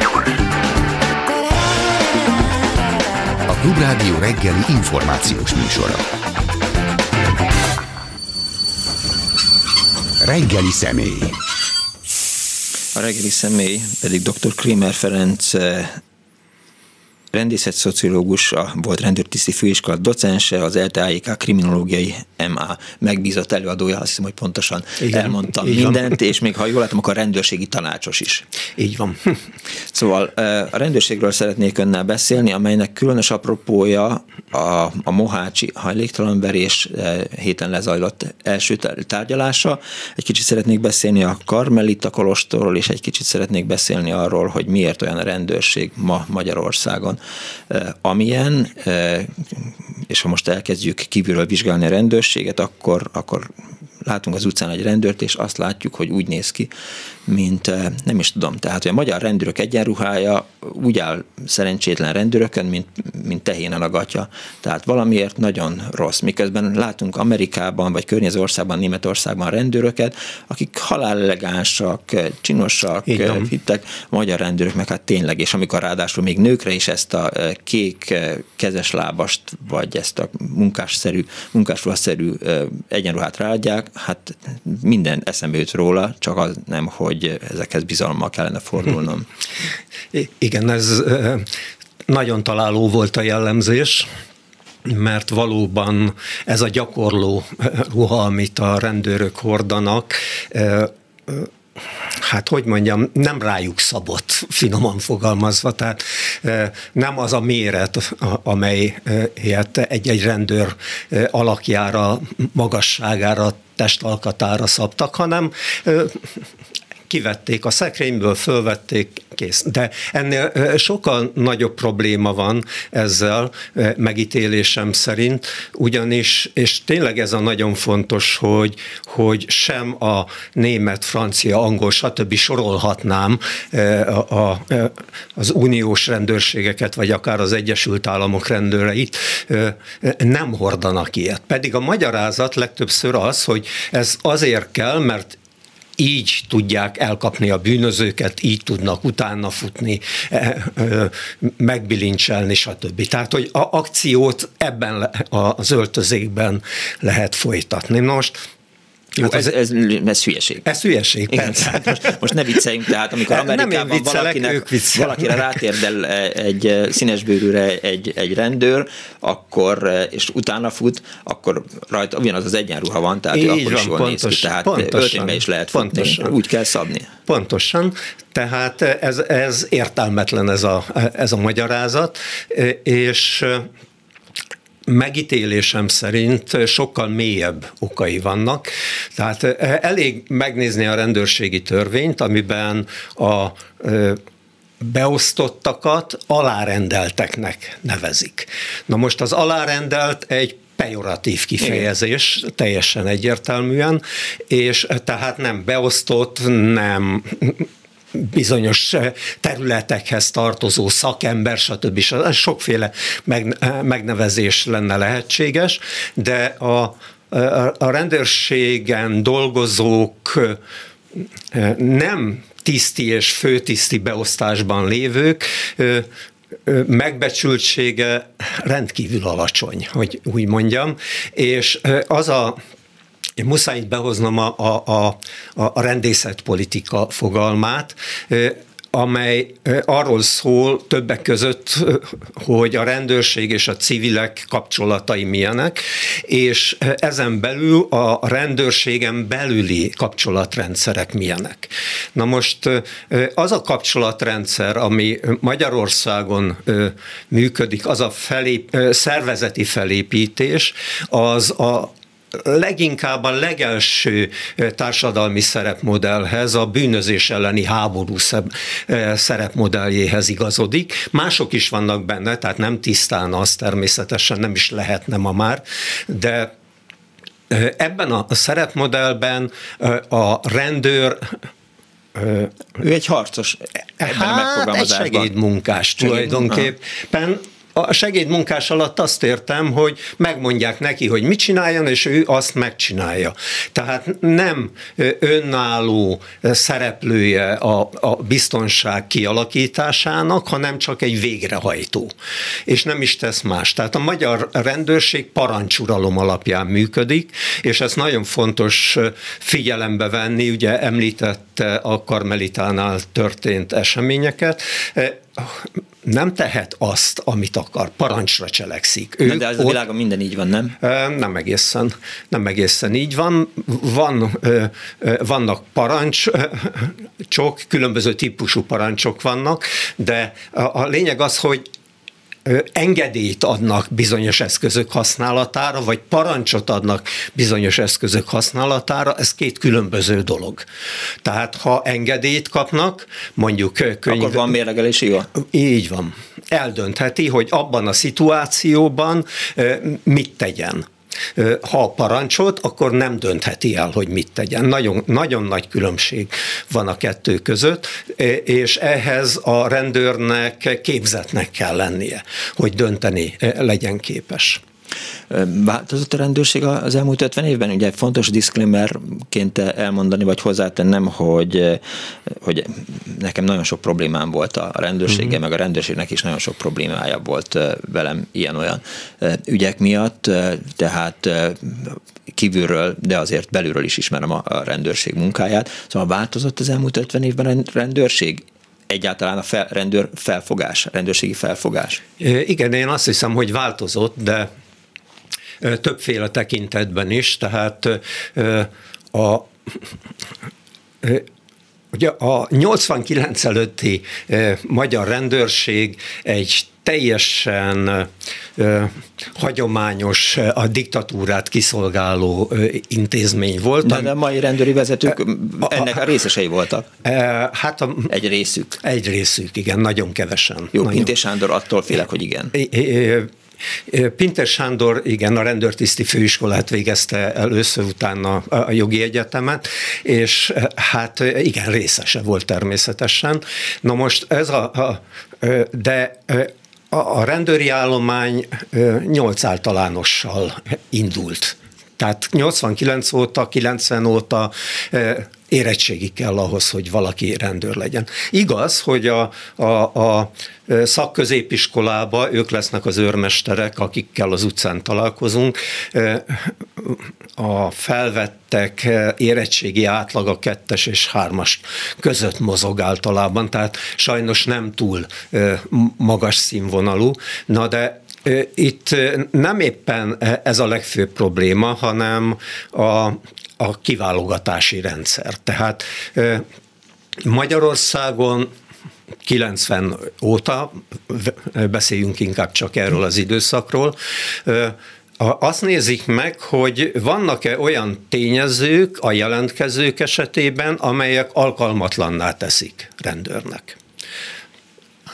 gyors. A Klubrádió reggeli információs műsora. Reggeli személy. A reggeli személy pedig dr. Krimer Ferenc rendészet a volt rendőrtiszti főiskola docense, az LTAIK kriminológiai MA megbízott előadója, azt hiszem, hogy pontosan Igen, elmondtam mindent, van. és még ha jól látom, akkor a rendőrségi tanácsos is. Így van. Szóval a rendőrségről szeretnék önnel beszélni, amelynek különös apropója a, a Mohácsi hajléktalanverés héten lezajlott első tárgyalása. Egy kicsit szeretnék beszélni a Karmelita Kolostorról, és egy kicsit szeretnék beszélni arról, hogy miért olyan a rendőrség ma Magyarországon, amilyen, és ha most elkezdjük kívülről vizsgálni a rendőrséget, akkor, akkor látunk az utcán egy rendőrt, és azt látjuk, hogy úgy néz ki, mint nem is tudom, tehát hogy a magyar rendőrök egyenruhája úgy áll szerencsétlen rendőrökön, mint, mint tehénen a gatya. Tehát valamiért nagyon rossz. Miközben látunk Amerikában, vagy környező országban, Németországban rendőröket, akik halál elegánsak, csinosak, hittek, a magyar rendőrök meg hát tényleg, és amikor ráadásul még nőkre is ezt a kék kezes lábast, vagy ezt a munkásszerű, munkásruhaszerű egyenruhát ráadják, hát minden eszembe jut róla, csak az nem, hogy ezekhez bizalommal kellene fordulnom. Igen, ez nagyon találó volt a jellemzés, mert valóban ez a gyakorló ruha, amit a rendőrök hordanak, hát hogy mondjam, nem rájuk szabott, finoman fogalmazva, tehát nem az a méret, amelyet egy-egy rendőr alakjára, magasságára, testalkatára szabtak, hanem kivették a szekrényből, fölvették, kész. De ennél sokkal nagyobb probléma van ezzel megítélésem szerint, ugyanis, és tényleg ez a nagyon fontos, hogy, hogy sem a német, francia, angol, stb. sorolhatnám a, a, az uniós rendőrségeket, vagy akár az Egyesült Államok rendőreit, nem hordanak ilyet. Pedig a magyarázat legtöbbször az, hogy ez azért kell, mert így tudják elkapni a bűnözőket, így tudnak utána futni, e, megbilincselni, stb. Tehát, hogy a akciót ebben az öltözékben lehet folytatni. Most jó, hát ez, ez, ez hülyeség. Ez hülyeség, Igen, persze. Hát most, most ne vicceljünk, tehát amikor Amerikában nem viccelek, valakinek, valakire rátérdel egy színesbőrűre egy, egy rendőr, akkor, és utána fut, akkor rajta ugyanaz az egyenruha van, tehát Így ő akkor van, is jól pontos, néz ki, tehát pontosan, is lehet futni, pontosan. úgy kell szabni. Pontosan, tehát ez, ez értelmetlen ez a, ez a magyarázat, és megítélésem szerint sokkal mélyebb okai vannak. Tehát elég megnézni a rendőrségi törvényt, amiben a beosztottakat alárendelteknek nevezik. Na most az alárendelt egy pejoratív kifejezés, Igen. teljesen egyértelműen, és tehát nem beosztott, nem bizonyos eh, területekhez tartozó szakember, stb. Sokféle eh, megnevezés lenne lehetséges, de a, a rendőrségen dolgozók eh, nem tiszti és főtiszti beosztásban lévők megbecsültsége rendkívül alacsony, hogy úgy mondjam, és az a én muszáj itt behoznom a, a, a, a rendészetpolitika fogalmát, amely arról szól többek között, hogy a rendőrség és a civilek kapcsolatai milyenek, és ezen belül a rendőrségen belüli kapcsolatrendszerek milyenek. Na most az a kapcsolatrendszer, ami Magyarországon működik, az a felép, szervezeti felépítés, az a leginkább a legelső társadalmi szerepmodellhez, a bűnözés elleni háború szerepmodelljéhez igazodik. Mások is vannak benne, tehát nem tisztán az természetesen, nem is lehetne ma már, de ebben a szerepmodellben a rendőr ő egy harcos ebben hát, a megfogalmazásban. egy segédmunkás tulajdonképpen, a segédmunkás alatt azt értem, hogy megmondják neki, hogy mit csináljon, és ő azt megcsinálja. Tehát nem önálló szereplője a, a biztonság kialakításának, hanem csak egy végrehajtó. És nem is tesz más. Tehát a magyar rendőrség parancsuralom alapján működik, és ez nagyon fontos figyelembe venni, ugye említette a Karmelitánál történt eseményeket, nem tehet azt, amit akar, parancsra cselekszik. Ő de ez a világon minden így van, nem? Nem egészen, nem egészen így van. van vannak parancsok, különböző típusú parancsok vannak, de a lényeg az, hogy engedélyt adnak bizonyos eszközök használatára, vagy parancsot adnak bizonyos eszközök használatára, ez két különböző dolog. Tehát ha engedélyt kapnak, mondjuk könyv... Akkor van mérlegelési jó? Így van. Eldöntheti, hogy abban a szituációban mit tegyen ha parancsot, akkor nem döntheti el, hogy mit tegyen. Nagyon, nagyon nagy különbség van a kettő között, és ehhez a rendőrnek képzetnek kell lennie, hogy dönteni legyen képes. Változott a rendőrség az elmúlt 50 évben? Ugye fontos disclaimerként elmondani, vagy hozzátennem, hogy, hogy nekem nagyon sok problémám volt a rendőrséggel, uh-huh. meg a rendőrségnek is nagyon sok problémája volt velem ilyen-olyan ügyek miatt, tehát kívülről, de azért belülről is ismerem a rendőrség munkáját. Szóval változott az elmúlt 50 évben a rendőrség? egyáltalán a fel, rendőr felfogás, rendőrségi felfogás? Igen, én azt hiszem, hogy változott, de többféle tekintetben is, tehát a Ugye a 89 előtti magyar rendőrség egy teljesen ö, hagyományos, a diktatúrát kiszolgáló ö, intézmény volt. De, de a mai rendőri vezetők a, ennek a részesei voltak? E, hát a, egy részük. Egy részük, igen, nagyon kevesen. Jó, nagyon. Pintés Sándor attól félek, hogy igen. Pinter Sándor, igen, a rendőrtiszti főiskolát végezte először, utána a jogi egyetemet, és hát igen, részese volt természetesen. Na most ez a, a de a rendőri állomány nyolc általánossal indult. Tehát 89 óta, 90 óta érettségi kell ahhoz, hogy valaki rendőr legyen. Igaz, hogy a, a, a szakközépiskolába ők lesznek az őrmesterek, akikkel az utcán találkozunk. A felvettek érettségi átlaga kettes és hármas között mozog általában, tehát sajnos nem túl magas színvonalú. Na de itt nem éppen ez a legfőbb probléma, hanem a, a kiválogatási rendszer. Tehát Magyarországon 90 óta, beszéljünk inkább csak erről az időszakról, azt nézik meg, hogy vannak-e olyan tényezők a jelentkezők esetében, amelyek alkalmatlanná teszik rendőrnek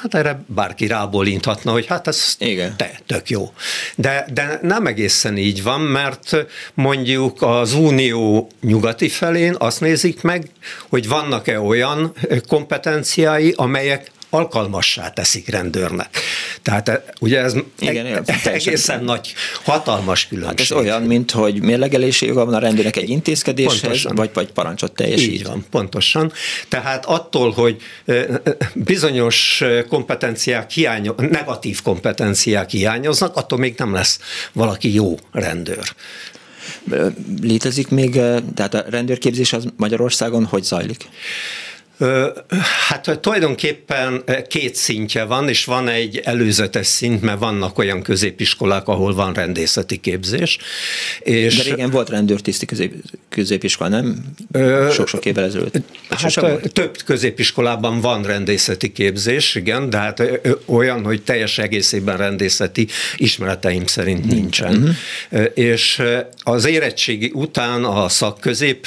hát erre bárki rábólinthatna, hogy hát ez Igen. te, tök jó. De, de nem egészen így van, mert mondjuk az unió nyugati felén azt nézik meg, hogy vannak-e olyan kompetenciái, amelyek alkalmassá teszik rendőrnek. Tehát eh, ugye ez Igen, e- egészen nagy, hatalmas különbség. Hát ez olyan, mint hogy mérlegelési joga van a rendőrnek egy intézkedéshez, pontosan. vagy, vagy parancsot teljesít. Így van, pontosan. Tehát attól, hogy eh, bizonyos kompetenciák hiányoznak, negatív kompetenciák hiányoznak, attól még nem lesz valaki jó rendőr. Létezik még, tehát a rendőrképzés az Magyarországon hogy zajlik? Hát tulajdonképpen két szintje van, és van egy előzetes szint, mert vannak olyan középiskolák, ahol van rendészeti képzés. És De régen volt rendőrtiszti közép, középiskola, nem? Sok-sok évvel ezelőtt. Hát több középiskolában van rendészeti képzés, igen, de hát olyan, hogy teljes egészében rendészeti ismereteim szerint nincsen. Uh-huh. És az érettségi után a szakközép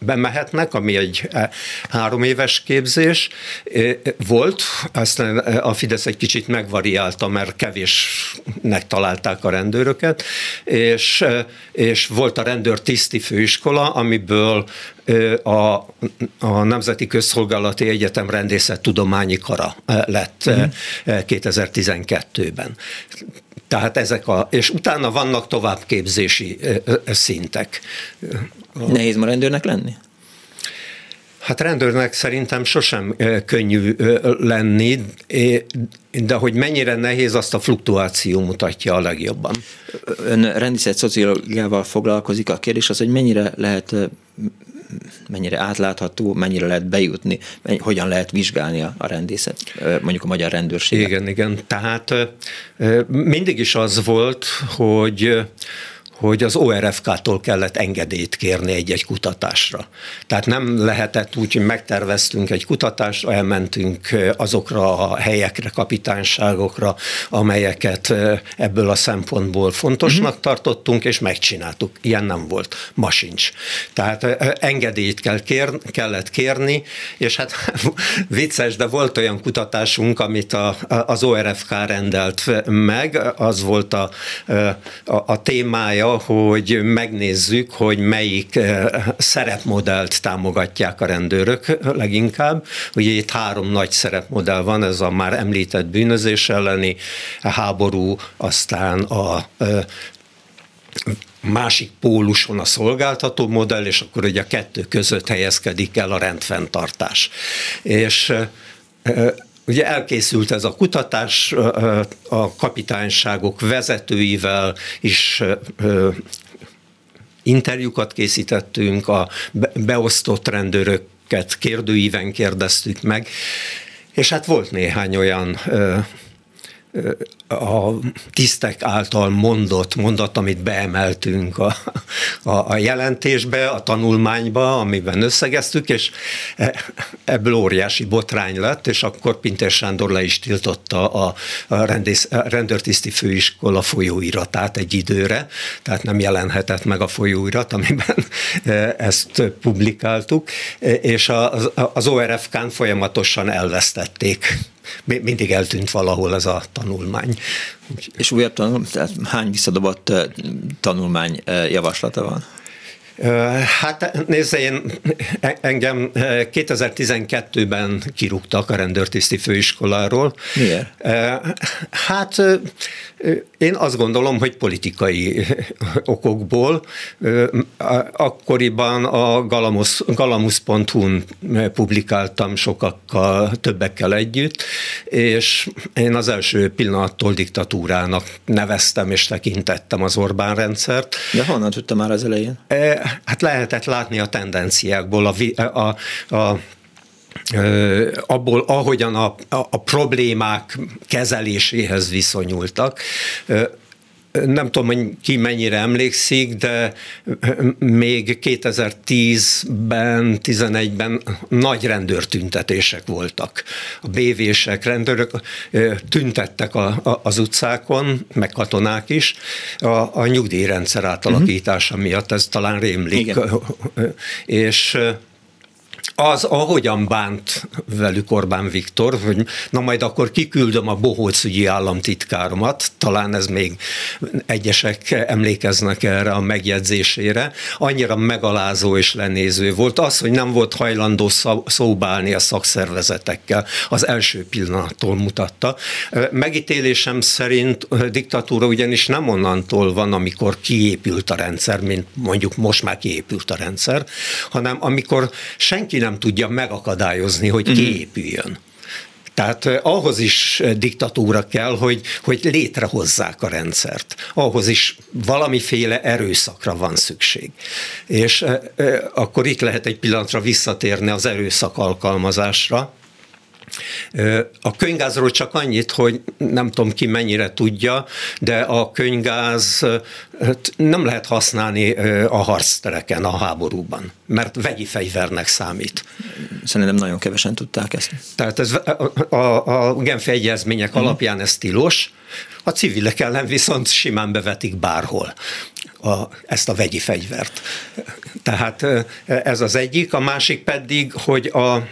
bemehetnek, ami egy eh, három éves képzés. Eh, volt, aztán a Fidesz egy kicsit megvariálta, mert kevésnek találták a rendőröket, és, eh, és volt a rendőr tiszti főiskola, amiből a, a Nemzeti Közszolgálati Egyetem rendészettudományi kara lett uh-huh. Mhm. 2012-ben. Tehát ezek a, és utána vannak továbbképzési szintek. Nehéz ma rendőrnek lenni? Hát rendőrnek szerintem sosem könnyű lenni, de hogy mennyire nehéz, azt a fluktuáció mutatja a legjobban. Ön rendészet szociológiával foglalkozik, a kérdés az, hogy mennyire lehet mennyire átlátható, mennyire lehet bejutni, hogyan lehet vizsgálni a, rendészet, mondjuk a magyar rendőrség. Igen, igen. Tehát mindig is az volt, hogy hogy az ORFK-tól kellett engedélyt kérni egy-egy kutatásra. Tehát nem lehetett úgy, hogy megterveztünk egy kutatást, elmentünk azokra a helyekre, kapitányságokra, amelyeket ebből a szempontból fontosnak uh-huh. tartottunk, és megcsináltuk. Ilyen nem volt. Ma sincs. Tehát engedélyt kell kér, kellett kérni, és hát vicces, de volt olyan kutatásunk, amit a, az ORFK rendelt meg, az volt a, a, a témája, hogy megnézzük, hogy melyik eh, szerepmodellt támogatják a rendőrök leginkább. Ugye itt három nagy szerepmodell van, ez a már említett bűnözés elleni háború, aztán a eh, másik póluson a szolgáltató modell, és akkor ugye a kettő között helyezkedik el a rendfenntartás. És eh, Ugye elkészült ez a kutatás, a kapitányságok vezetőivel is interjúkat készítettünk, a beosztott rendőröket kérdőíven kérdeztük meg, és hát volt néhány olyan a tisztek által mondott mondat, amit beemeltünk a, a, a jelentésbe, a tanulmányba, amiben összegeztük, és e, ebből óriási botrány lett, és akkor Pintér Sándor le is tiltotta a, a, rendész, a rendőrtiszti főiskola folyóiratát egy időre, tehát nem jelenhetett meg a folyóirat, amiben e, ezt publikáltuk, e, és az, az ORFK-n folyamatosan elvesztették mindig eltűnt valahol ez a tanulmány. És újabb tanulmány, tehát hány visszadobott tanulmány javaslata van? Hát nézze, én, engem 2012-ben kirúgtak a rendőrtiszti főiskoláról. Miért? Hát én azt gondolom, hogy politikai okokból. Akkoriban a galamus, galamus.hu-n publikáltam sokakkal, többekkel együtt, és én az első pillanattól diktatúrának neveztem és tekintettem az Orbán rendszert. De honnan tudta már az elején? Hát lehetett látni a tendenciákból, a, a, a abból, ahogyan a, a, a problémák kezeléséhez viszonyultak nem tudom, hogy ki mennyire emlékszik, de még 2010-ben, 11-ben nagy rendőrtüntetések voltak. A BV-sek, rendőrök tüntettek a, a, az utcákon, meg katonák is, a, a nyugdíjrendszer átalakítása uh-huh. miatt, ez talán rémlik. Igen. És az, ahogyan bánt velük Orbán Viktor, hogy na majd akkor kiküldöm a bohócügyi államtitkáromat, talán ez még egyesek emlékeznek erre a megjegyzésére, annyira megalázó és lenéző volt. Az, hogy nem volt hajlandó szóbálni a szakszervezetekkel, az első pillanattól mutatta. Megítélésem szerint diktatúra ugyanis nem onnantól van, amikor kiépült a rendszer, mint mondjuk most már kiépült a rendszer, hanem amikor senki nem nem tudja megakadályozni, hogy mhm. kiépüljön. Tehát eh, ahhoz is diktatúra kell, hogy, hogy létrehozzák a rendszert. Ahhoz is valamiféle erőszakra van szükség. És eh, akkor itt lehet egy pillanatra visszatérni az erőszak alkalmazásra, a könygázról csak annyit, hogy nem tudom ki mennyire tudja, de a könygáz nem lehet használni a harctereken, a háborúban, mert vegyi fegyvernek számít. Szerintem nagyon kevesen tudták ezt. Tehát ez a, a, Genfi egyezmények hmm. alapján ez tilos, a civilek ellen viszont simán bevetik bárhol a, ezt a vegyi fegyvert. Tehát ez az egyik, a másik pedig, hogy a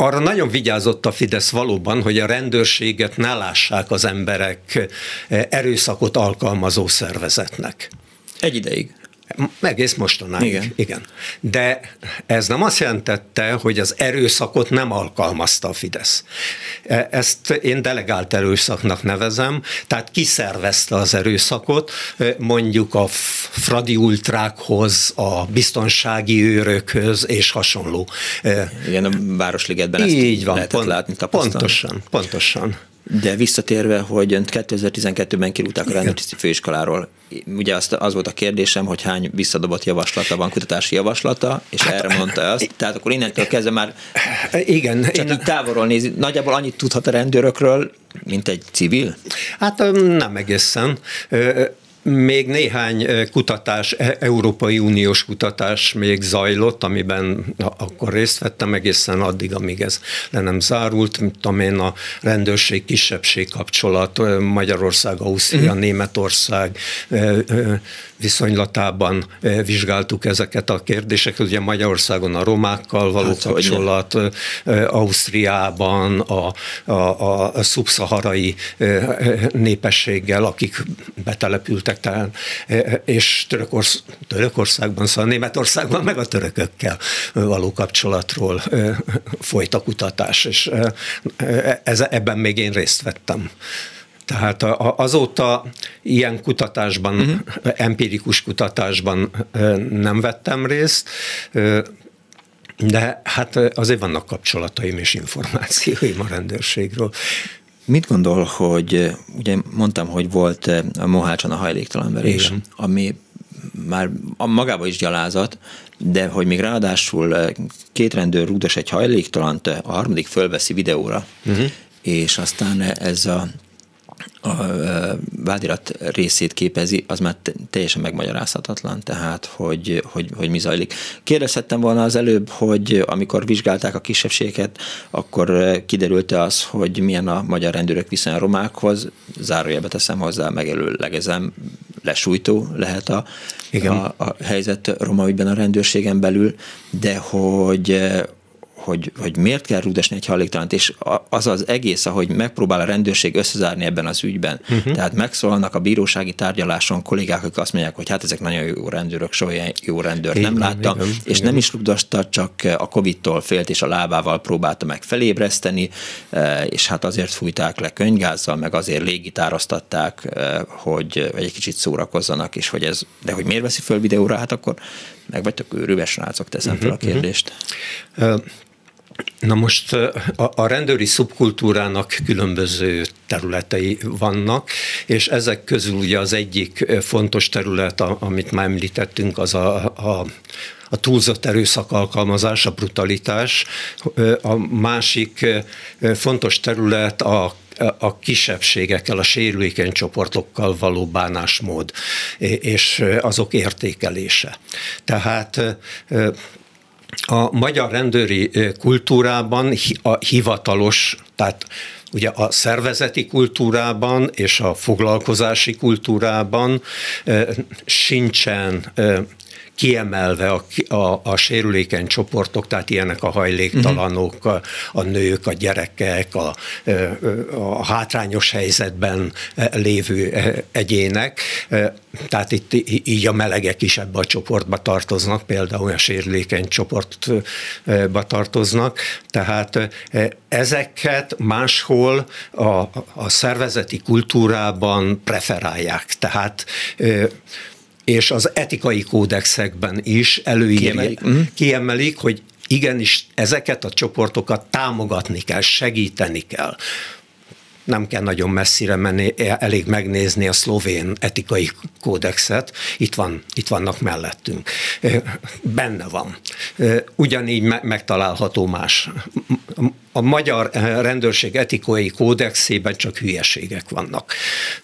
arra nagyon vigyázott a Fidesz valóban, hogy a rendőrséget ne lássák az emberek erőszakot alkalmazó szervezetnek. Egy ideig. Egész mostanáig. Igen. Igen. De ez nem azt jelentette, hogy az erőszakot nem alkalmazta a Fidesz. E, ezt én delegált erőszaknak nevezem, tehát kiszervezte az erőszakot, e, mondjuk a fradi ultrákhoz, a biztonsági őrökhöz és hasonló. E, Igen, a Városligetben ezt Így van, lehetett pont, látni, tapasztalni. Pontosan, pontosan. De visszatérve, hogy 2012-ben kirúgták a rendőrtiszti főiskoláról, ugye az, az volt a kérdésem, hogy hány visszadobott javaslata van, kutatási javaslata, és hát, erre mondta azt. Tehát akkor innentől kezdve már igen, csak én... így távolról nézi. Nagyjából annyit tudhat a rendőrökről, mint egy civil? Hát nem egészen. Még néhány kutatás, e, Európai Uniós kutatás még zajlott, amiben akkor részt vettem egészen addig, amíg ez le nem zárult. Tudom én a rendőrség kisebbség kapcsolat, Magyarország, Ausztria, uh-huh. Németország viszonylatában vizsgáltuk ezeket a kérdéseket. Ugye Magyarországon a romákkal való hát, kapcsolat, Ausztriában a, a, a szubszaharai népességgel, akik betelepültek, talán, és Törökorsz, Törökországban, szóval Németországban, meg a törökökkel való kapcsolatról folyt a kutatás, és ez, ebben még én részt vettem. Tehát azóta ilyen kutatásban, uh-huh. empirikus kutatásban nem vettem részt, de hát azért vannak kapcsolataim és információim a rendőrségről. Mit gondol, hogy ugye mondtam, hogy volt a Mohácson a hajléktalan verés, Igen. ami már magában is gyalázat, de hogy még ráadásul két rendőr rúgdos egy hajléktalant, a harmadik fölveszi videóra, uh-huh. és aztán ez a a vádirat részét képezi, az már teljesen megmagyarázhatatlan, tehát hogy, hogy, hogy mi zajlik. Kérdezhettem volna az előbb, hogy amikor vizsgálták a kisebbséget, akkor kiderült az, hogy milyen a magyar rendőrök viszony a romákhoz, zárójelbe teszem hozzá, megelőlegezem, lesújtó lehet a, Igen. a, a helyzet roma ügyben a rendőrségen belül, de hogy hogy, hogy miért kell rúdesni egy hajléktalant, és az az egész, ahogy megpróbál a rendőrség összezárni ebben az ügyben. Uh-huh. Tehát megszólalnak a bírósági tárgyaláson kollégák, akik azt mondják, hogy hát ezek nagyon jó rendőrök, soha jó rendőr igen, nem láttam, igen, és igen. nem is rúgdasta, csak a Covid-tól félt, és a lábával próbálta meg felébreszteni, e, és hát azért fújták le könygázzal, meg azért légitároztatták, e, hogy egy kicsit szórakozzanak, és hogy ez, de hogy miért veszi föl videóra, hát akkor meg vagytok őrülve srácok, teszem uh-huh, fel a mhm, mhm. kérdést. Uh-huh. Na most a, rendőri szubkultúrának különböző területei vannak, és ezek közül ugye az egyik fontos terület, amit már említettünk, az a, a a túlzott erőszak alkalmazás, a brutalitás. A másik fontos terület a a kisebbségekkel, a sérülékeny csoportokkal való bánásmód és azok értékelése. Tehát a magyar rendőri kultúrában a hivatalos, tehát ugye a szervezeti kultúrában és a foglalkozási kultúrában sincsen kiemelve a, a, a sérülékeny csoportok, tehát ilyenek a hajléktalanok, a, a nők, a gyerekek, a, a hátrányos helyzetben lévő egyének. Tehát itt így a melegek is ebbe a csoportba tartoznak, például a sérülékeny csoportba tartoznak. Tehát ezeket máshol a, a szervezeti kultúrában preferálják. Tehát és az etikai kódexekben is előírják, kiemelik, uh-huh. kiemelik hogy igenis ezeket a csoportokat támogatni kell, segíteni kell nem kell nagyon messzire menni, elég megnézni a szlovén etikai kódexet, itt, van, itt vannak mellettünk. Benne van. Ugyanígy megtalálható más. A magyar rendőrség etikai kódexében csak hülyeségek vannak.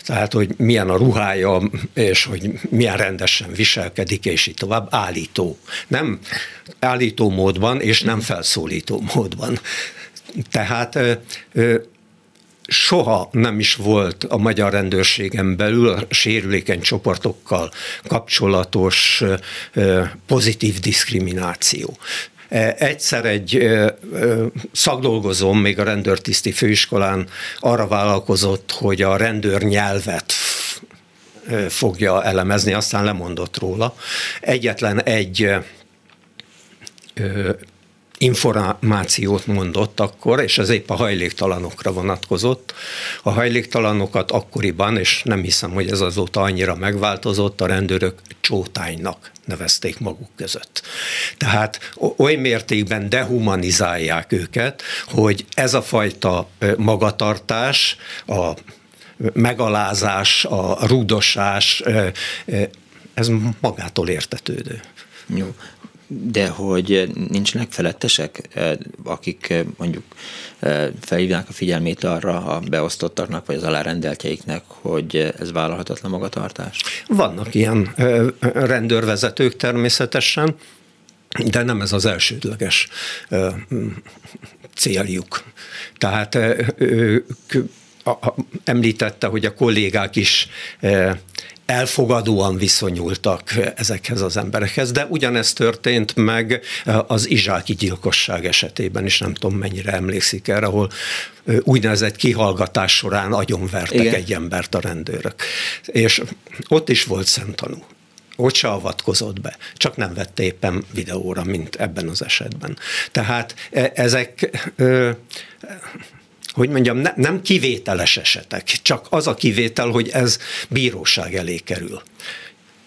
Tehát, hogy milyen a ruhája, és hogy milyen rendesen viselkedik, és így tovább állító. Nem állító módban, és nem felszólító módban. Tehát soha nem is volt a magyar rendőrségen belül a sérülékeny csoportokkal kapcsolatos pozitív diszkrimináció. Egyszer egy szakdolgozóm még a rendőrtiszti főiskolán arra vállalkozott, hogy a rendőr nyelvet fogja elemezni, aztán lemondott róla. Egyetlen egy információt mondott akkor, és ez épp a hajléktalanokra vonatkozott. A hajléktalanokat akkoriban, és nem hiszem, hogy ez azóta annyira megváltozott, a rendőrök csótánynak nevezték maguk között. Tehát oly mértékben dehumanizálják őket, hogy ez a fajta magatartás, a megalázás, a rúdosás, ez magától értetődő. Jó de hogy nincsenek felettesek, eh, akik eh, mondjuk eh, felhívnák a figyelmét arra a beosztottaknak, vagy az alárendeltjeiknek, hogy ez vállalhatatlan magatartás? Vannak ilyen rendőrvezetők természetesen, de nem ez az elsődleges céljuk. Tehát ők említette, hogy a kollégák is elfogadóan viszonyultak ezekhez az emberekhez, de ugyanez történt meg az izsáki gyilkosság esetében is, nem tudom mennyire emlékszik erre, ahol úgynevezett kihallgatás során agyonvertek Igen. egy embert a rendőrök. És ott is volt szemtanú ott se avatkozott be, csak nem vette éppen videóra, mint ebben az esetben. Tehát e, ezek hogy mondjam, ne, nem kivételes esetek, csak az a kivétel, hogy ez bíróság elé kerül.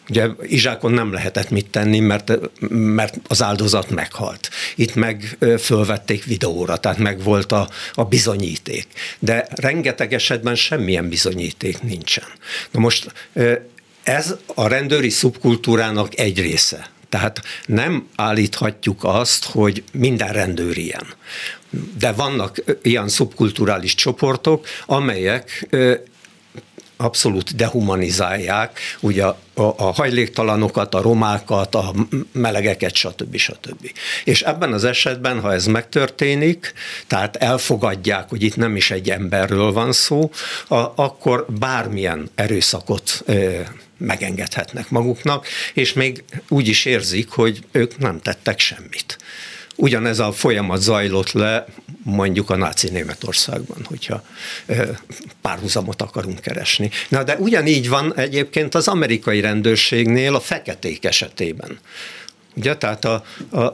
Ugye Izsákon nem lehetett mit tenni, mert, mert az áldozat meghalt. Itt meg fölvették videóra, tehát meg volt a, a bizonyíték. De rengeteg esetben semmilyen bizonyíték nincsen. Na most ez a rendőri szubkultúrának egy része. Tehát nem állíthatjuk azt, hogy minden rendőr ilyen. De vannak ilyen szubkulturális csoportok, amelyek abszolút dehumanizálják ugye a, a hajléktalanokat, a romákat, a melegeket, stb. stb. És ebben az esetben, ha ez megtörténik, tehát elfogadják, hogy itt nem is egy emberről van szó, a, akkor bármilyen erőszakot megengedhetnek maguknak, és még úgy is érzik, hogy ők nem tettek semmit. Ugyanez a folyamat zajlott le mondjuk a náci Németországban, hogyha párhuzamot akarunk keresni. Na de ugyanígy van egyébként az amerikai rendőrségnél a feketék esetében. Ugye, tehát a, a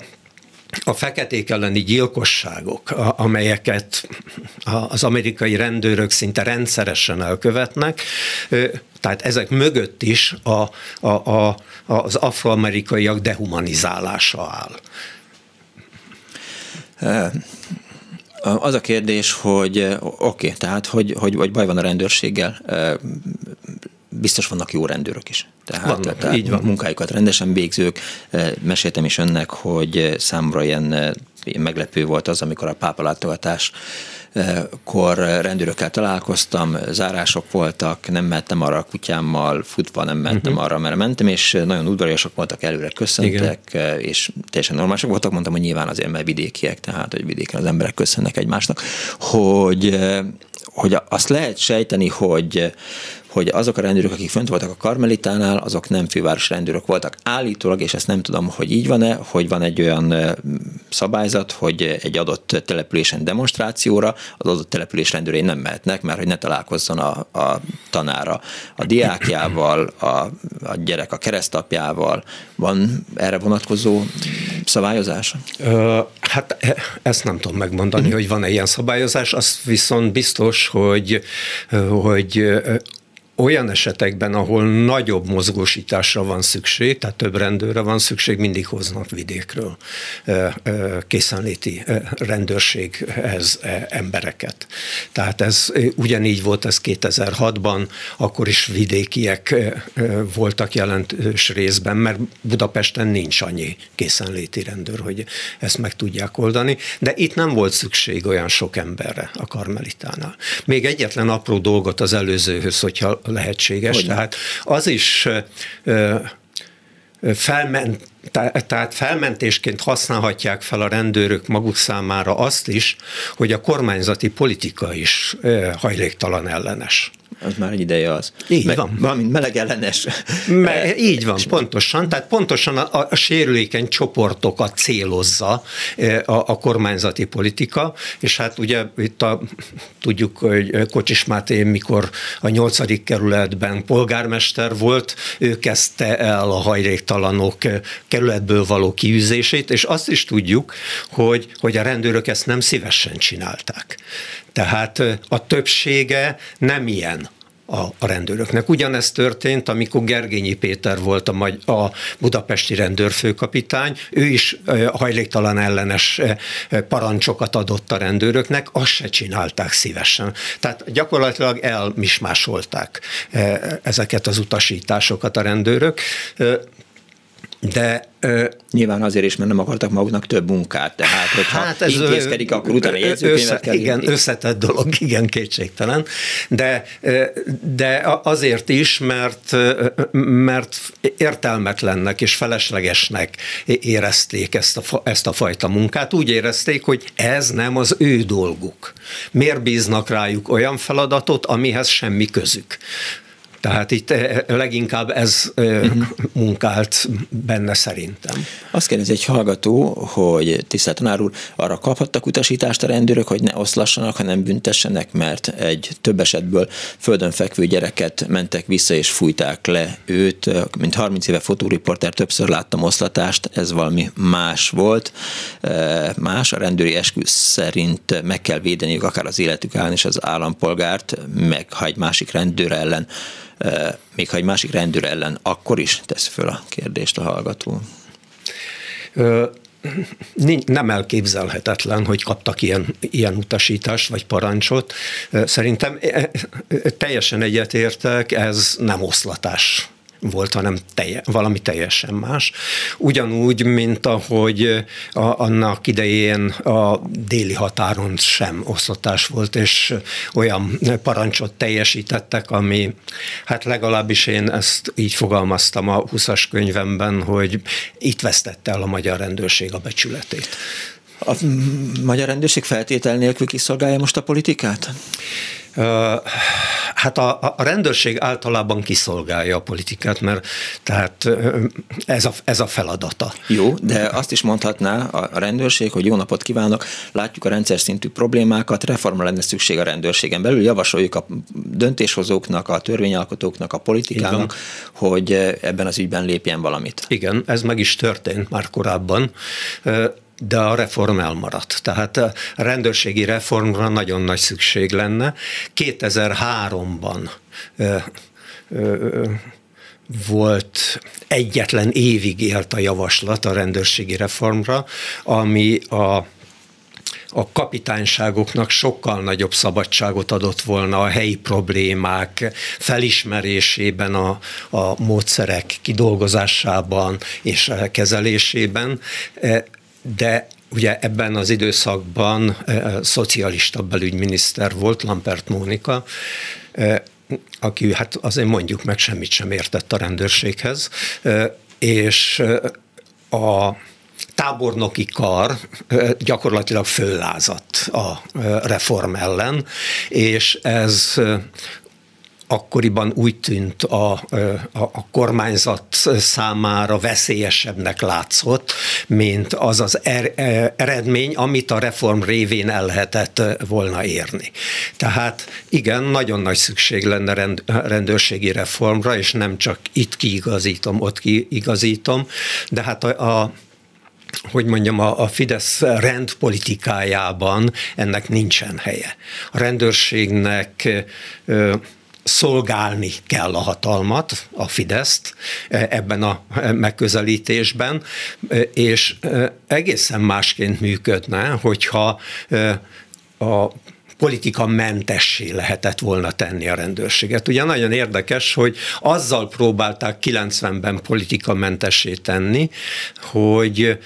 a feketék elleni gyilkosságok, amelyeket az amerikai rendőrök szinte rendszeresen elkövetnek, tehát ezek mögött is a, a, a, az afroamerikaiak dehumanizálása áll. Az a kérdés, hogy oké, okay, tehát hogy, hogy, hogy baj van a rendőrséggel, biztos vannak jó rendőrök is. Tehát, vannak, tehát így van. munkájukat rendesen végzők. Meséltem is önnek, hogy számomra ilyen meglepő volt az, amikor a pápalátogatás kor rendőrökkel találkoztam, zárások voltak, nem mentem arra a kutyámmal, futva nem mentem uh-huh. arra, mert mentem, és nagyon udvariasak voltak, előre köszöntek, Igen. és teljesen normálisak voltak, mondtam, hogy nyilván azért, mert vidékiek, tehát, hogy vidéken az emberek köszönnek egymásnak, hogy hogy azt lehet sejteni, hogy, hogy azok a rendőrök, akik fönt voltak a Karmelitánál, azok nem főváros rendőrök voltak. Állítólag, és ezt nem tudom, hogy így van-e, hogy van egy olyan szabályzat, hogy egy adott településen demonstrációra az adott település rendőrei nem mehetnek, mert hogy ne találkozzon a, a tanára a diákjával, a, a gyerek a keresztapjával. Van erre vonatkozó szabályozás? Hát e, ezt nem tudom megmondani, uh-huh. hogy van-e ilyen szabályozás, azt viszont biztos, hogy, hogy olyan esetekben, ahol nagyobb mozgósításra van szükség, tehát több rendőrre van szükség, mindig hoznak vidékről készenléti rendőrséghez embereket. Tehát ez ugyanígy volt ez 2006-ban, akkor is vidékiek voltak jelentős részben, mert Budapesten nincs annyi készenléti rendőr, hogy ezt meg tudják oldani, de itt nem volt szükség olyan sok emberre a Karmelitánál. Még egyetlen apró dolgot az előzőhöz, hogyha lehetséges. Hogy tehát az is felment, tehát felmentésként használhatják fel a rendőrök maguk számára azt is, hogy a kormányzati politika is hajléktalan ellenes. Az már egy ideje az. Így Me- van. Valamint melegellenes. Me- így van, pontosan. Tehát pontosan a, a sérülékeny csoportokat célozza a, a kormányzati politika, és hát ugye itt a, tudjuk, hogy Kocsis Máté, mikor a nyolcadik kerületben polgármester volt, ő kezdte el a hajléktalanok kerületből való kiűzését, és azt is tudjuk, hogy, hogy a rendőrök ezt nem szívesen csinálták. Tehát a többsége nem ilyen a, a rendőröknek. Ugyanezt történt, amikor Gergényi Péter volt a, magy- a budapesti rendőrfőkapitány, ő is hajléktalan ellenes parancsokat adott a rendőröknek, azt se csinálták szívesen. Tehát gyakorlatilag elmismásolták ezeket az utasításokat a rendőrök de Ö, Nyilván azért is, mert nem akartak maguknak több munkát, tehát hogyha hát ez intézkedik, akkor utána jegyzőkönyvet kell Igen, írni. összetett dolog, igen, kétségtelen, de, de azért is, mert, mert értelmetlennek és feleslegesnek érezték ezt a, ezt a fajta munkát, úgy érezték, hogy ez nem az ő dolguk. Miért bíznak rájuk olyan feladatot, amihez semmi közük? Tehát itt eh, leginkább ez uh-huh. munkált benne szerintem. Azt kérdezi egy hallgató, hogy tisztelt tanár úr, arra kaphattak utasítást a rendőrök, hogy ne oszlassanak, hanem büntessenek, mert egy több esetből földön fekvő gyereket mentek vissza és fújták le őt. Mint 30 éve fotóriporter többször láttam oszlatást, ez valami más volt. Más, a rendőri eskü szerint meg kell védeniük akár az életük ellen és az állampolgárt, meg ha egy másik rendőr ellen még ha egy másik rendőr ellen, akkor is tesz föl a kérdést a hallgató. Ö, nem elképzelhetetlen, hogy kaptak ilyen, ilyen utasítást vagy parancsot. Szerintem teljesen egyetértek, ez nem oszlatás volt, hanem telje, valami teljesen más. Ugyanúgy, mint ahogy a, annak idején a déli határon sem oszlatás volt, és olyan parancsot teljesítettek, ami, hát legalábbis én ezt így fogalmaztam a 20-as könyvemben, hogy itt vesztette el a magyar rendőrség a becsületét. A magyar rendőrség feltétel nélkül kiszolgálja most a politikát? Hát a, a rendőrség általában kiszolgálja a politikát, mert tehát ez a, ez a feladata. Jó, de azt is mondhatná a rendőrség, hogy jó napot kívánok, látjuk a rendszer szintű problémákat, reformra lenne szükség a rendőrségen belül, javasoljuk a döntéshozóknak, a törvényalkotóknak, a politikának, hogy ebben az ügyben lépjen valamit. Igen, ez meg is történt már korábban de a reform elmaradt. Tehát a rendőrségi reformra nagyon nagy szükség lenne. 2003-ban ö, ö, volt egyetlen évig élt a javaslat a rendőrségi reformra, ami a a kapitányságoknak sokkal nagyobb szabadságot adott volna a helyi problémák felismerésében, a, a módszerek kidolgozásában és kezelésében de ugye ebben az időszakban e, szocialista belügyminiszter volt, Lampert Mónika, e, aki hát azért mondjuk meg semmit sem értett a rendőrséghez, e, és a tábornoki kar gyakorlatilag föllázadt a reform ellen, és ez akkoriban úgy tűnt a, a, a kormányzat számára veszélyesebbnek látszott, mint az az er, e, eredmény, amit a reform révén el lehetett volna érni. Tehát igen, nagyon nagy szükség lenne rend, rendőrségi reformra, és nem csak itt kiigazítom, ott kiigazítom, de hát a, a hogy mondjam, a, a Fidesz rendpolitikájában ennek nincsen helye. A rendőrségnek ö, szolgálni kell a hatalmat, a Fideszt e, ebben a megközelítésben, e, és e, egészen másként működne, hogyha a politika mentessé lehetett volna tenni a rendőrséget. Ugye nagyon érdekes, hogy azzal próbálták 90-ben politika mentessé tenni, hogy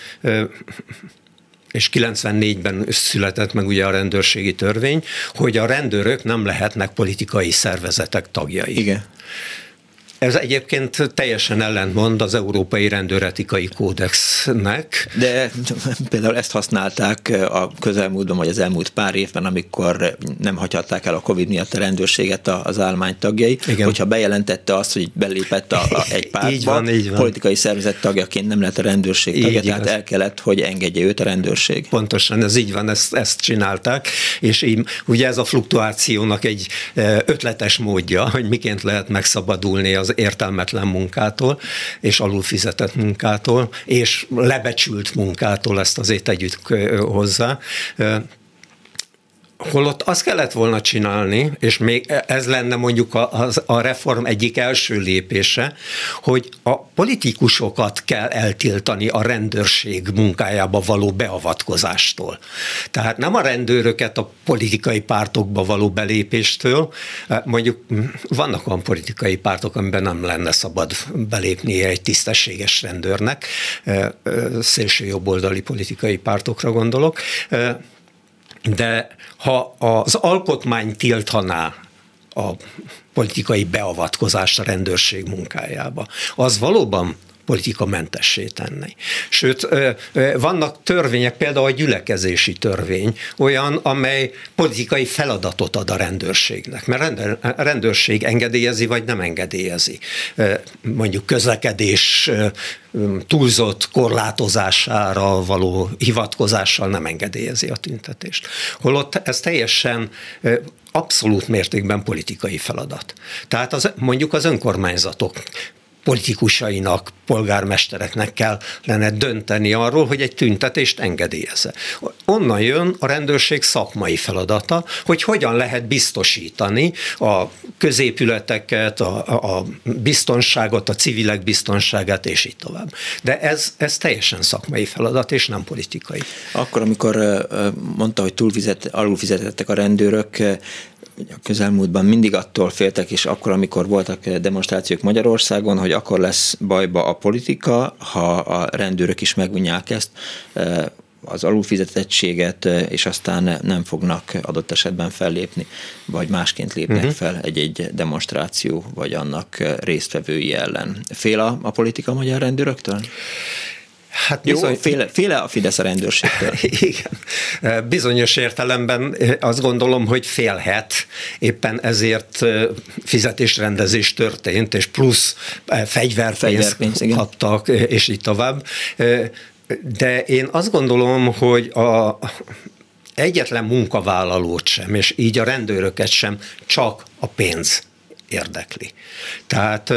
és 94-ben született meg ugye a rendőrségi törvény, hogy a rendőrök nem lehetnek politikai szervezetek tagjai. Igen. Ez egyébként teljesen ellentmond az Európai Rendőretikai Kódexnek. De például ezt használták a közelmúltban, vagy az elmúlt pár évben, amikor nem hagyhatták el a Covid miatt a rendőrséget az állomány tagjai, Igen. hogyha bejelentette azt, hogy belépett a, a egy pártba, így van, így van. politikai szervezet tagjaként nem lett a rendőrség tagja, így tehát el kellett, hogy engedje őt a rendőrség. Pontosan, ez így van, ezt, ezt csinálták, és így, ugye ez a fluktuációnak egy ötletes módja, hogy miként lehet megszabadulni az értelmetlen munkától, és alulfizetett munkától, és lebecsült munkától, ezt azért tegyük hozzá. Holott azt kellett volna csinálni, és még ez lenne mondjuk a, a reform egyik első lépése, hogy a politikusokat kell eltiltani a rendőrség munkájába való beavatkozástól. Tehát nem a rendőröket a politikai pártokba való belépéstől, mondjuk vannak olyan politikai pártok, amiben nem lenne szabad belépnie egy tisztességes rendőrnek, szélső jobboldali politikai pártokra gondolok, de ha az alkotmány tiltaná a politikai beavatkozást a rendőrség munkájába, az valóban politikamentessé tenni. Sőt, vannak törvények, például a gyülekezési törvény, olyan, amely politikai feladatot ad a rendőrségnek, mert a rendőrség engedélyezi, vagy nem engedélyezi. Mondjuk közlekedés túlzott korlátozására való hivatkozással nem engedélyezi a tüntetést. Holott ez teljesen abszolút mértékben politikai feladat. Tehát az, mondjuk az önkormányzatok politikusainak, polgármestereknek kell lenne dönteni arról, hogy egy tüntetést engedélyezze. Onnan jön a rendőrség szakmai feladata, hogy hogyan lehet biztosítani a középületeket, a, a biztonságot, a civilek biztonságát, és így tovább. De ez, ez teljesen szakmai feladat, és nem politikai. Akkor, amikor mondta, hogy túlfizet, alulfizetettek a rendőrök, a közelmúltban mindig attól féltek, és akkor, amikor voltak demonstrációk Magyarországon, hogy akkor lesz bajba a politika, ha a rendőrök is megvonják ezt, eh, az alulfizetettséget, eh, és aztán nem fognak adott esetben fellépni, vagy másként lépnek uh-huh. fel egy-egy demonstráció, vagy annak résztvevői ellen. Fél a, a politika a magyar rendőröktől? Hát bizony, Jó, féle, féle a Fidesz a rendőrségtől. Igen. Bizonyos értelemben azt gondolom, hogy félhet, éppen ezért fizetésrendezés történt, és plusz fegyverpénzt, fegyverpénzt és így tovább. De én azt gondolom, hogy a, egyetlen munkavállalót sem, és így a rendőröket sem csak a pénz érdekli. Tehát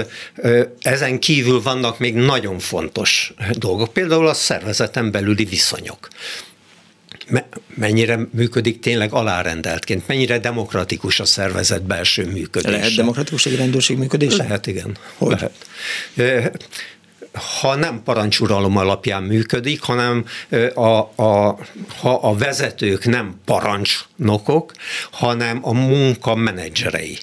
ezen kívül vannak még nagyon fontos dolgok, például a szervezeten belüli viszonyok mennyire működik tényleg alárendeltként, mennyire demokratikus a szervezet belső működése. Lehet demokratikus egy rendőrség működése? Lehet, igen. Hogy? Lehet ha nem parancsuralom alapján működik, hanem a, a, ha a vezetők nem parancsnokok, hanem a munka menedzserei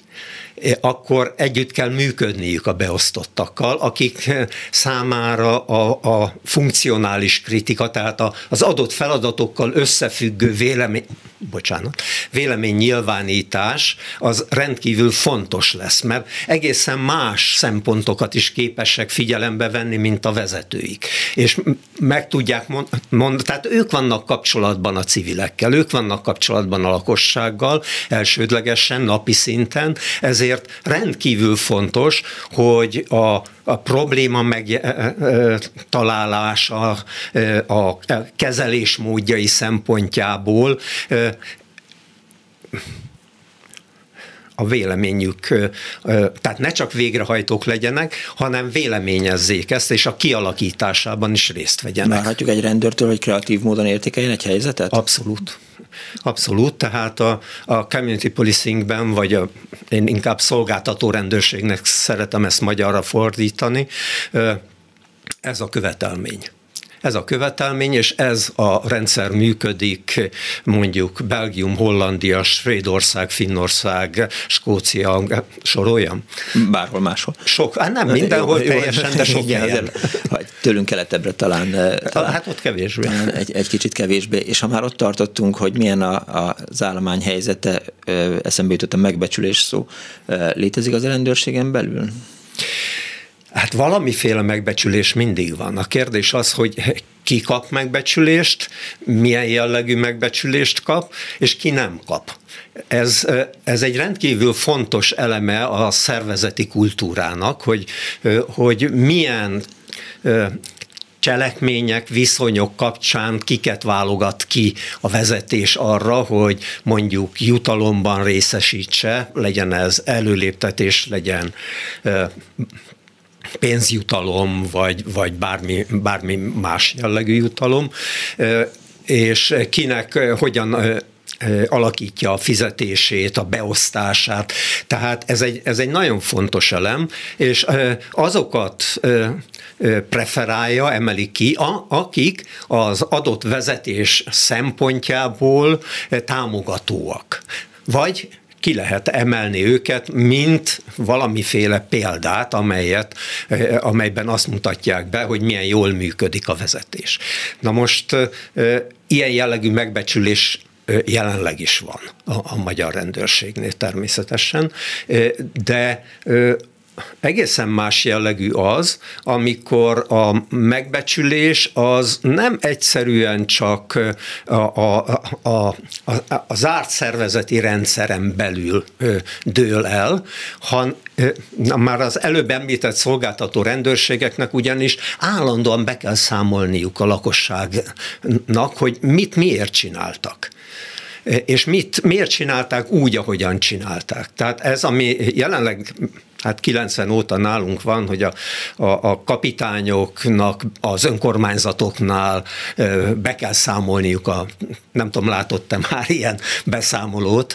akkor együtt kell működniük a beosztottakkal, akik számára a, a funkcionális kritika, tehát az adott feladatokkal összefüggő vélemény, bocsánat, vélemény nyilvánítás az rendkívül fontos lesz, mert egészen más szempontokat is képesek figyelembe venni, mint a vezetőik. És meg tudják mondani, tehát ők vannak kapcsolatban a civilekkel, ők vannak kapcsolatban a lakossággal, elsődlegesen, napi szinten, ezért rendkívül fontos, hogy a, a probléma megtalálása, a kezelés módjai szempontjából a véleményük, tehát ne csak végrehajtók legyenek, hanem véleményezzék ezt, és a kialakításában is részt vegyenek. Várhatjuk egy rendőrtől, hogy kreatív módon értékeljen egy helyzetet? Abszolút. Abszolút, tehát a, a community policingben, vagy a, én inkább szolgáltató rendőrségnek szeretem ezt magyarra fordítani, ez a követelmény. Ez a követelmény, és ez a rendszer működik mondjuk Belgium, Hollandia, Svédország, Finnország, Skócia, soroljam? Bárhol máshol. Sok, hát nem mindenhol jó, teljesen, de sok igen, helyen. Azért, tőlünk keletebbre talán, talán. Hát ott kevésbé. Egy, egy kicsit kevésbé. És ha már ott tartottunk, hogy milyen a, a, az állomány helyzete, eszembe jutott a megbecsülés szó, létezik az rendőrségen belül? Hát valamiféle megbecsülés mindig van. A kérdés az, hogy ki kap megbecsülést, milyen jellegű megbecsülést kap, és ki nem kap. Ez, ez egy rendkívül fontos eleme a szervezeti kultúrának, hogy, hogy milyen cselekmények, viszonyok kapcsán kiket válogat ki a vezetés arra, hogy mondjuk jutalomban részesítse, legyen ez előléptetés, legyen pénzjutalom, vagy, vagy bármi, bármi más jellegű jutalom, és kinek hogyan alakítja a fizetését, a beosztását. Tehát ez egy, ez egy nagyon fontos elem, és azokat preferálja, emeli ki, a, akik az adott vezetés szempontjából támogatóak. Vagy ki lehet emelni őket, mint valamiféle példát, amelyet, amelyben azt mutatják be, hogy milyen jól működik a vezetés. Na most ilyen jellegű megbecsülés jelenleg is van a, a magyar rendőrségnél természetesen, de egészen más jellegű az, amikor a megbecsülés az nem egyszerűen csak a, a, a, a, a zárt szervezeti rendszeren belül dől el, han, már az előbb említett szolgáltató rendőrségeknek ugyanis állandóan be kell számolniuk a lakosságnak, hogy mit miért csináltak és mit, miért csinálták úgy, ahogyan csinálták. Tehát ez, ami jelenleg hát 90 óta nálunk van, hogy a, a, a kapitányoknak, az önkormányzatoknál be kell számolniuk a, nem tudom, látott-e már ilyen beszámolót?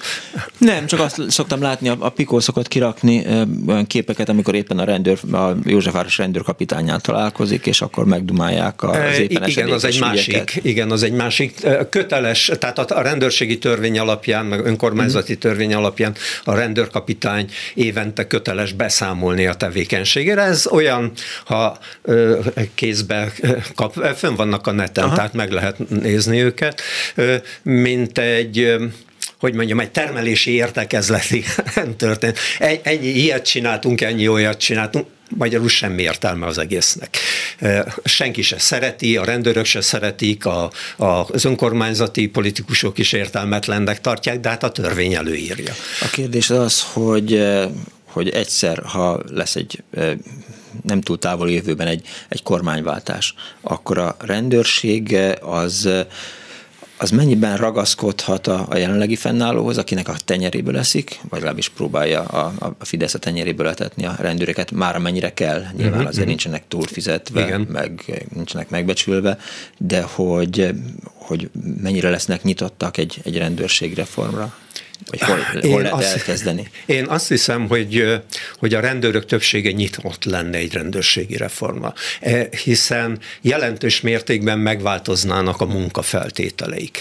Nem, csak azt szoktam látni, a, a Pikó szokott kirakni olyan képeket, amikor éppen a rendőr, a Józsefváros rendőrkapitányán találkozik, és akkor megdumálják az éppen Igen, az egy másik, igen, az egy másik köteles, tehát a rendőrségi törvény alapján, meg önkormányzati törvény alapján a rendőrkapitány évente köteles beszámolni a tevékenységére. Ez olyan, ha kézbe kap, fönn vannak a neten, Aha. tehát meg lehet nézni őket, mint egy hogy mondjam, egy termelési értekezleti történt. Ennyi ilyet csináltunk, ennyi olyat csináltunk, magyarul semmi értelme az egésznek. Senki se szereti, a rendőrök se szeretik, a, a, az önkormányzati politikusok is értelmetlennek tartják, de hát a törvény előírja. A kérdés az, hogy hogy egyszer, ha lesz egy nem túl távol jövőben egy, egy kormányváltás, akkor a rendőrség az az mennyiben ragaszkodhat a, a jelenlegi fennállóhoz, akinek a tenyeréből eszik, vagy legalábbis próbálja a, a Fidesz a tenyeréből etetni a rendőreket, már amennyire kell, nyilván uh-huh, azért nincsenek túlfizetve, Igen. meg nincsenek megbecsülve, de hogy, hogy mennyire lesznek nyitottak egy, egy rendőrségreformra? Vagy hol, hol lehet azt, elkezdeni? Én azt hiszem, hogy, hogy a rendőrök többsége nyitott lenne egy rendőrségi reforma, e, hiszen jelentős mértékben megváltoznának a munkafeltételeik.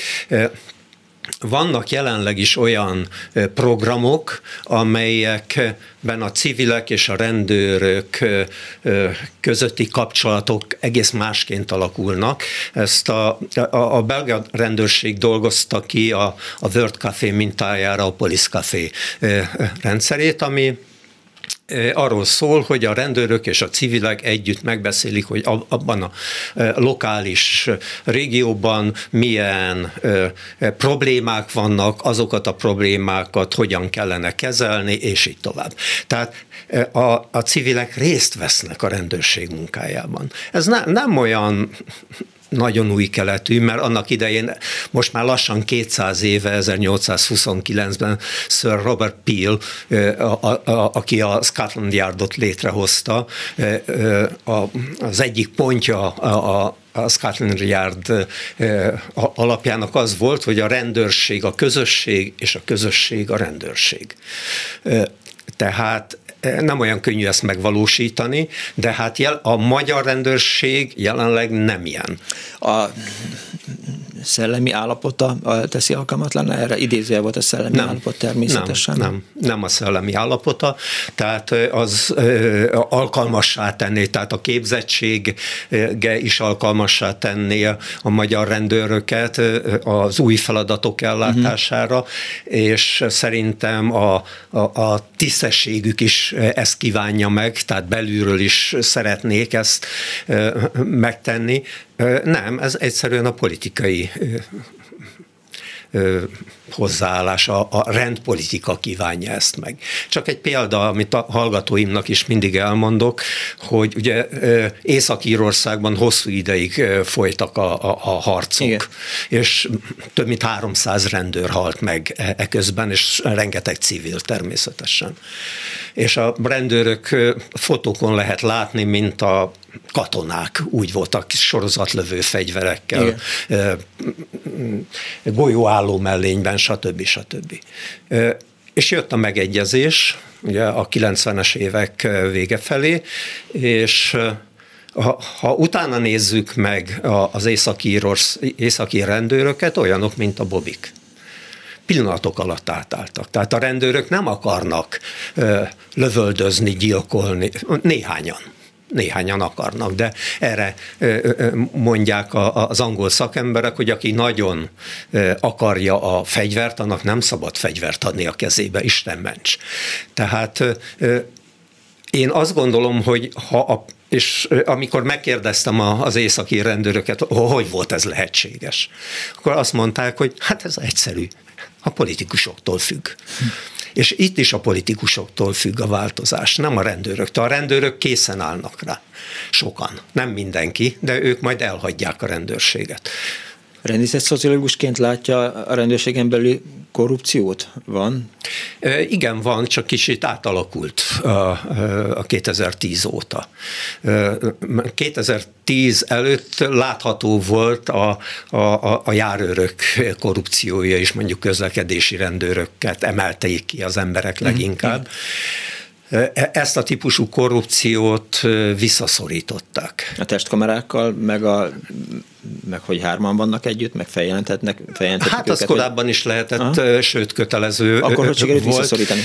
Vannak jelenleg is olyan programok, amelyekben a civilek és a rendőrök közötti kapcsolatok egész másként alakulnak. Ezt a, a, a belga rendőrség dolgozta ki a, a World Café mintájára a Police Café rendszerét, ami arról szól, hogy a rendőrök és a civilek együtt megbeszélik, hogy abban a lokális régióban milyen problémák vannak, azokat a problémákat hogyan kellene kezelni, és így tovább. Tehát a, a civilek részt vesznek a rendőrség munkájában. Ez ne, nem olyan nagyon új keletű, mert annak idején most már lassan 200 éve, 1829-ben Sir Robert Peel, aki a Scotland Yardot létrehozta, az egyik pontja a, a a Scotland Yard alapjának az volt, hogy a rendőrség a közösség, és a közösség a rendőrség. Tehát nem olyan könnyű ezt megvalósítani, de hát a magyar rendőrség jelenleg nem ilyen. A szellemi állapota teszi alkalmatlan erre? Idézője volt a szellemi nem, állapot természetesen? Nem, nem, nem a szellemi állapota, tehát az alkalmassá tenné, tehát a képzettsége is alkalmassá tenné a magyar rendőröket az új feladatok ellátására, uh-huh. és szerintem a, a, a tisztességük is is ezt kívánja meg, tehát belülről is szeretnék ezt megtenni. Nem, ez egyszerűen a politikai hozzáállás, a, a rendpolitika kívánja ezt meg. Csak egy példa, amit a hallgatóimnak is mindig elmondok, hogy ugye Észak-Írországban hosszú ideig folytak a, a, a harcok, Igen. és több mint 300 rendőr halt meg eközben, és rengeteg civil természetesen. És a rendőrök fotókon lehet látni, mint a katonák úgy voltak sorozatlövő fegyverekkel, golyóálló mellényben, stb. stb. És jött a megegyezés, ugye a 90-es évek vége felé, és ha, ha utána nézzük meg az északi, északi rendőröket, olyanok, mint a bobik pillanatok alatt átálltak. Tehát a rendőrök nem akarnak ö, lövöldözni, gyilkolni, néhányan néhányan akarnak, de erre mondják az angol szakemberek, hogy aki nagyon akarja a fegyvert, annak nem szabad fegyvert adni a kezébe, Isten ments. Tehát én azt gondolom, hogy ha a és amikor megkérdeztem az északi rendőröket, hogy volt ez lehetséges, akkor azt mondták, hogy hát ez egyszerű, a politikusoktól függ. És itt is a politikusoktól függ a változás, nem a rendőröktől. A rendőrök készen állnak rá. Sokan. Nem mindenki, de ők majd elhagyják a rendőrséget. Rendészet szociológusként látja a rendőrségen belül korrupciót? Van? Igen, van, csak kicsit átalakult a 2010 óta. 2010 előtt látható volt a, a, a járőrök korrupciója is, mondjuk közlekedési rendőröket emelték ki az emberek mhm. leginkább. Mm. E, ezt a típusú korrupciót visszaszorították. A testkamerákkal, meg, a, meg hogy hárman vannak együtt, meg feljelentetnek, feljelentetnek Hát az korábban is lehetett, Aha. sőt kötelező Akkor hogy sikerült visszaszorítani?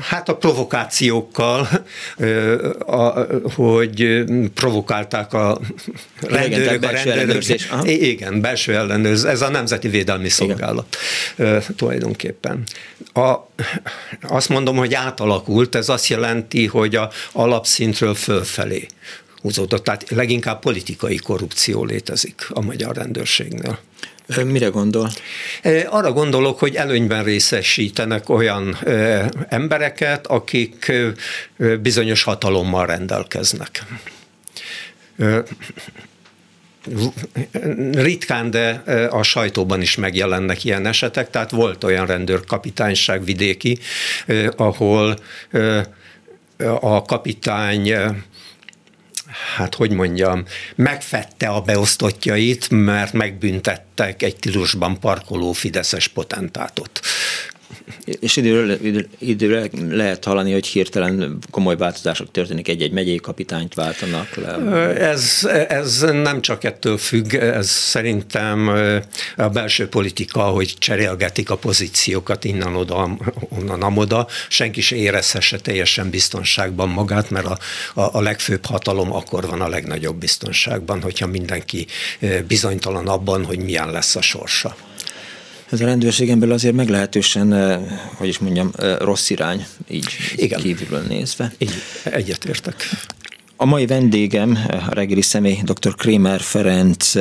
Hát a provokációkkal, hogy provokálták a rendőrök, a rendőrök. Igen, belső ellenőrzés. Ez a Nemzeti Védelmi Szolgálat Igen. tulajdonképpen. A, azt mondom, hogy átalakult, ez azt jelenti, hogy a alapszintről fölfelé húzódott. Tehát leginkább politikai korrupció létezik a magyar rendőrségnél. Mire gondol? Arra gondolok, hogy előnyben részesítenek olyan embereket, akik bizonyos hatalommal rendelkeznek ritkán, de a sajtóban is megjelennek ilyen esetek, tehát volt olyan rendőrkapitányság vidéki, ahol a kapitány hát hogy mondjam, megfette a beosztottjait, mert megbüntettek egy tilusban parkoló fideszes potentátot. És időről, időről, időről lehet hallani, hogy hirtelen komoly változások történik, egy-egy megyei kapitányt váltanak le. Ez, ez nem csak ettől függ, ez szerintem a belső politika, hogy cserélgetik a pozíciókat innen-oda, onnan-amoda, senki se érezhesse teljesen biztonságban magát, mert a, a, a legfőbb hatalom akkor van a legnagyobb biztonságban, hogyha mindenki bizonytalan abban, hogy milyen lesz a sorsa ez a rendőrségen belül azért meglehetősen, eh, hogy is mondjam, eh, rossz irány, így Igen. kívülről nézve. Így, egyetértek. A mai vendégem, eh, a reggeli személy, dr. Krémer Ferenc,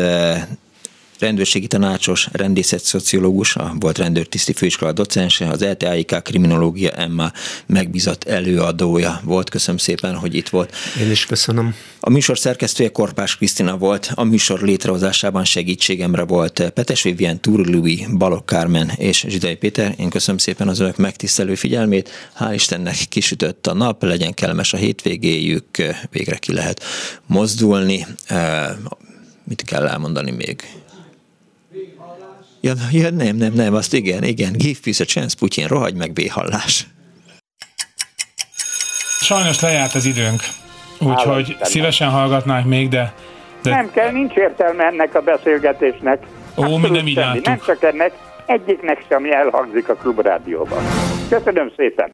rendőrségi tanácsos, rendészet szociológus, a volt rendőrtiszti főiskola docense, az LTAIK kriminológia Emma megbízott előadója volt. Köszönöm szépen, hogy itt volt. Én is köszönöm. A műsor szerkesztője Korpás Krisztina volt, a műsor létrehozásában segítségemre volt Petes Vivien, Túr Louis, Balok Kármen és Zsidai Péter. Én köszönöm szépen az önök megtisztelő figyelmét. Hál' Istennek kisütött a nap, legyen kellemes a hétvégéjük, végre ki lehet mozdulni. Mit kell elmondani még? Ja, ja, nem, nem, nem, azt igen, igen. Give peace a chance, Putyin, rohagy meg, béhallás. Sajnos lejárt az időnk, úgyhogy szívesen hallgatnánk még, de, de... Nem kell, nincs értelme ennek a beszélgetésnek. Ó, mi nem így Nem csak ennek, egyiknek sem elhangzik a klubrádióban. Köszönöm szépen!